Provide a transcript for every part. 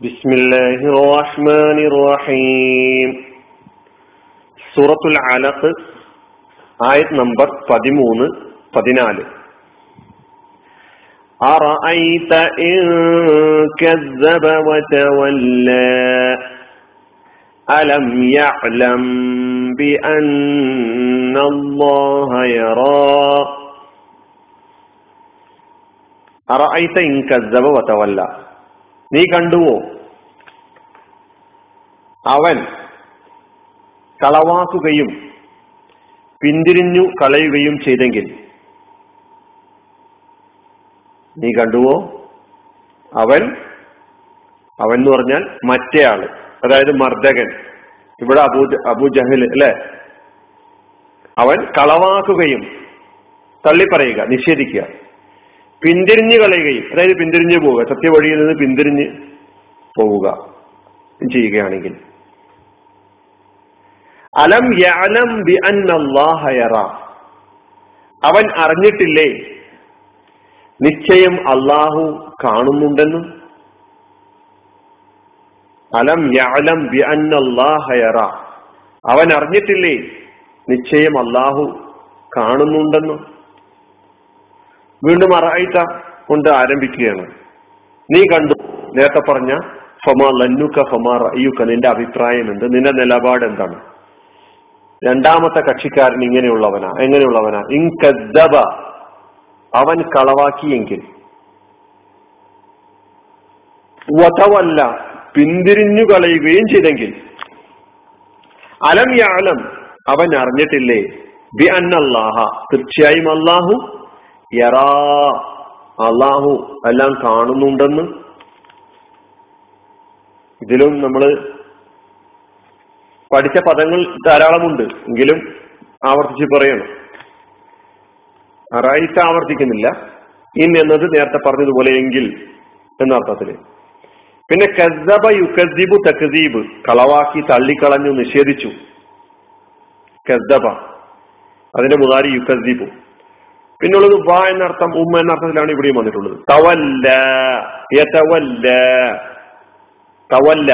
بسم الله الرحمن الرحيم സൂറത്തുൽ അലഖ് ആയത് നമ്പർ പതിമൂന്ന് പതിനാല് أرأيت إن كذب وتولى ألم يعلم بأن الله يرى أرأيت إن كذب وتولى നീ കണ്ടുവോ? അവൻ കളവാക്കുകയും പിന്തിരിഞ്ഞു കളയുകയും ചെയ്തെങ്കിൽ. നീ കണ്ടുവോ? അവൻ അവൻ എന്ന് പറഞ്ഞാൽ മറ്റേ ആൾ അതായത് മർദ്ദകൻ. ഇവിടെ അബൂ അബൂ ജഹൽ അല്ലെ? അവൻ കളവാക്കുകയും തള്ളിപ്പറയുക നിഷേധിക്കുക. പിന്തിരിഞ്ഞു കളയുകയും അതായത് പിന്തിരിഞ്ഞു പോവുക സത്യവഴിയിൽ നിന്ന് പിന്തിരിഞ്ഞ് പോവുക ചെയ്യുകയാണെങ്കിൽ. അലം യഅലം ബി അന്നല്ലാഹ യറ. അവൻ അറിഞ്ഞിട്ടില്ലേ? നിശ്ചയം അള്ളാഹു കാണുന്നുണ്ടെന്നും. അലം യഅലം ബി അന്നല്ലാഹ യറ. അവൻ അറിഞ്ഞിട്ടില്ലേ? നിശ്ചയം അള്ളാഹു കാണുന്നുണ്ടെന്നും. വീണ്ടും അറായിട്ട കൊണ്ട് ആരംഭിക്കുകയാണ്. നീ കണ്ടു നേരത്തെ പറഞ്ഞ ഫമാ ലന്നുക ഫമാ റയ്യുക്ക നിന്റെ അഭിപ്രായം എന്ത്? നിന്റെ നിലപാട് എന്താണ്? രണ്ടാമത്തെ കക്ഷിക്കാരൻ ഇങ്ങനെയുള്ളവനാ എങ്ങനെയുള്ളവനാ? ഇൻകദ്ദബ അവൻ കളവാക്കിയെങ്കിൽ. വധവല്ല പിന്തിരിഞ്ഞു കളയുകയും ചെയ്തെങ്കിൽ. അലം യാലം അവൻ അറിഞ്ഞിട്ടില്ലേ? ബി അന്നല്ലാഹ തീർച്ചയായും അള്ളാഹു യറാ അള്ളാഹു എല്ലാം കാണുന്നുണ്ടെന്ന്. ഇതിലും നമ്മൾ പഠിച്ച പദങ്ങൾ ധാരാളമുണ്ട്. എങ്കിലും ആവർത്തിച്ച് പറയണം. റൈറ്റ് ആവർത്തിക്കുന്നില്ല. ഇൻ എന്നത് നേരത്തെ പറഞ്ഞതുപോലെ എങ്കിൽ എന്ന അർത്ഥത്തിൽ പിന്നെ കസബ യുക്കസീബു തക്കസീബ് കളവാക്കി തള്ളിക്കളഞ്ഞു നിഷേധിച്ചു. കസബ അതിന്റെ മുതാരി യുക്കസീബു പിന്നുള്ളത് വ എന്നർത്ഥം ഉമ്മ എന്ന അർത്ഥത്തിലാണ് ഇവിടെയും വന്നിട്ടുള്ളത്. തവല്ല യതവല്ല തവല്ല.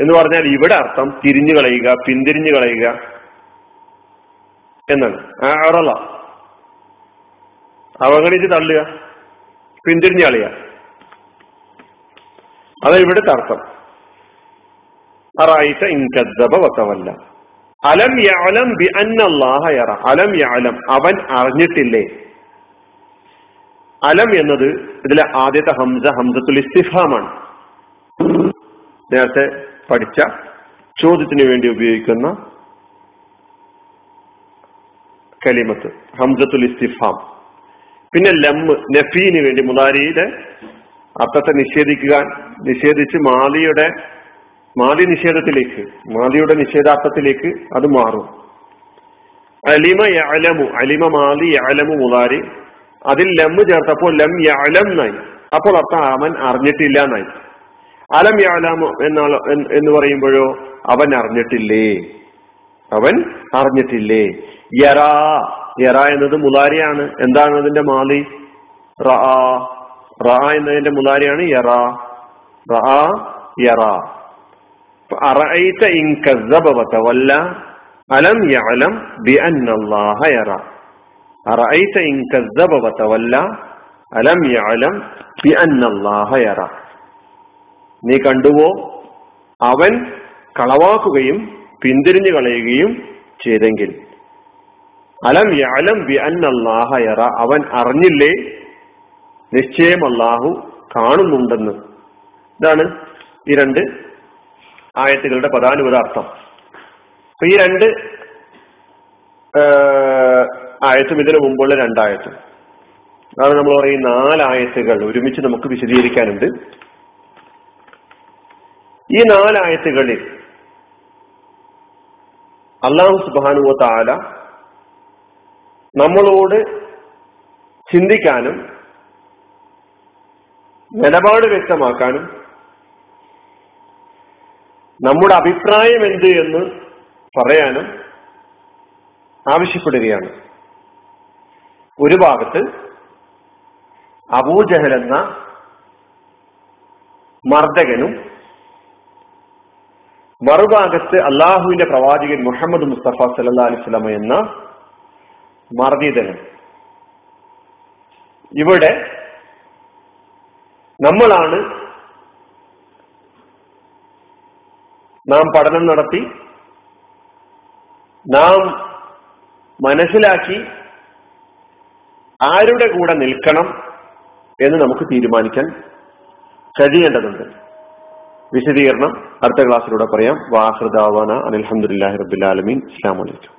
എന്ന് പറഞ്ഞാൽ ഇവിടെ അർത്ഥം തിരിഞ്ഞു കളയുക പിന്തിരിഞ്ഞു കളയുക എന്നാണ്. അറള. അവഗണിച്ച് തള്ളുക പിന്തിരിഞ്ഞു കളയുക. അതാ ഇവിടുത്തെ അർത്ഥം. അറായിട്ട് ഇൻകദ്ദബ വത്തവല്ല അലം യഅലം ബി അന്നല്ലാഹ യറ. അലം യഅലം. അവൻ അറിഞ്ഞിട്ടില്ലേ? അലം എന്നത് ഇതിലെ ആദ്യത്തെ ഹംസ ഹംസത്തുൽ ഇസ്തിഫാമാണ്. നേരത്തെ പഠിച്ച ചോദ്യത്തിന് വേണ്ടി ഉപയോഗിക്കുന്ന കലിമത്ത് ഹംസത്തുൽ ഇസ്തിഫാം. പിന്നെ ലമ്മ് നഫീന് വേണ്ടി മുതാരിയുടെ അർത്ഥത്തെ നിഷേധിക്കുക നിഷേധിച്ച് മാലിയുടെ മാലി നിഷേധത്തിലേക്ക് മാലിയുടെ നിഷേധാർത്ഥത്തിലേക്ക് അത് മാറും. അലിമ യഅലമു അലിമ മാലി അലമു മുതാരി അതിൽ ലം ചേർത്തപ്പോൾ ലം യലം നായി അപ്പോൾ അർത്ഥം അവൻ അറിഞ്ഞിട്ടില്ല എന്നായി. അലം യാലാമു എന്നാൽ എന്ന് പറയുമ്പോഴോ അവൻ അറിഞ്ഞിട്ടില്ലേ? അവൻ അറിഞ്ഞിട്ടില്ലേ? യറാ യറ എന്നത് മുലാരിയാണ് എന്താണ് അതിന്റെ മാലി? റ എന്നതിന്റെ മുലാരിയാണ് യറ റ യറ ഇൻ യഅലം യറ ഇൻ യഅലം യറ നീ കണ്ടുവോ? അവൻ കളവാക്കുകയും പിന്തിരിഞ്ഞു കളയുകയും ചെയ്തെങ്കിൽ. അലം യഅലം ബി അന്നല്ലാഹ യറ. അവൻ അറിഞ്ഞില്ലേ? നിശ്ചയം അള്ളാഹു കാണുന്നുണ്ടെന്ന്. ഇതാണ് ഈ രണ്ട് ആയത്തുകളുടെ പദാനുപദാർത്ഥം അപ്പൊ ഈ രണ്ട് ആയത്തും ഇതിനു മുമ്പുള്ള രണ്ടായത്തും. അതാണ് നമ്മൾ പറയും നാലായത്തുകൾ ഒരുമിച്ച് നമുക്ക് വിശദീകരിക്കാനുണ്ട്. ഈ നാലായത്തുകളിൽ അള്ളാഹു സുബാനുവ താല നമ്മളോട് ചിന്തിക്കാനും നിലപാട് വ്യക്തമാക്കാനും നമ്മുടെ അഭിപ്രായം എന്ത് എന്ന് പറയാനും ആവശ്യപ്പെടുകയാണ്. ഒരു ഭാഗത്ത് അബൂജഹൽ എന്ന മർദ്ദകനും മറുഭാഗത്ത് അള്ളാഹുവിന്റെ പ്രവാചകൻ മുഹമ്മദ് മുസ്തഫ സല്ലാ അലിസ്ലാമ എന്ന മർദ്ദിതനും. ഇവിടെ നമ്മളാണ് നാം പഠനം നടത്തി നാം മനസ്സിലാക്കി ആരുടെ കൂടെ നിൽക്കണം എന്ന് നമുക്ക് തീരുമാനിക്കാൻ കഴിയേണ്ടതുണ്ട്. വിശദീകരണം അടുത്ത ക്ലാസ്സിലൂടെ പറയാം. വാഹൃദാവാന അനിൽഹമുല്ലാഹി റബുലാലമീൻ അസ്ലാം വലൈക്കും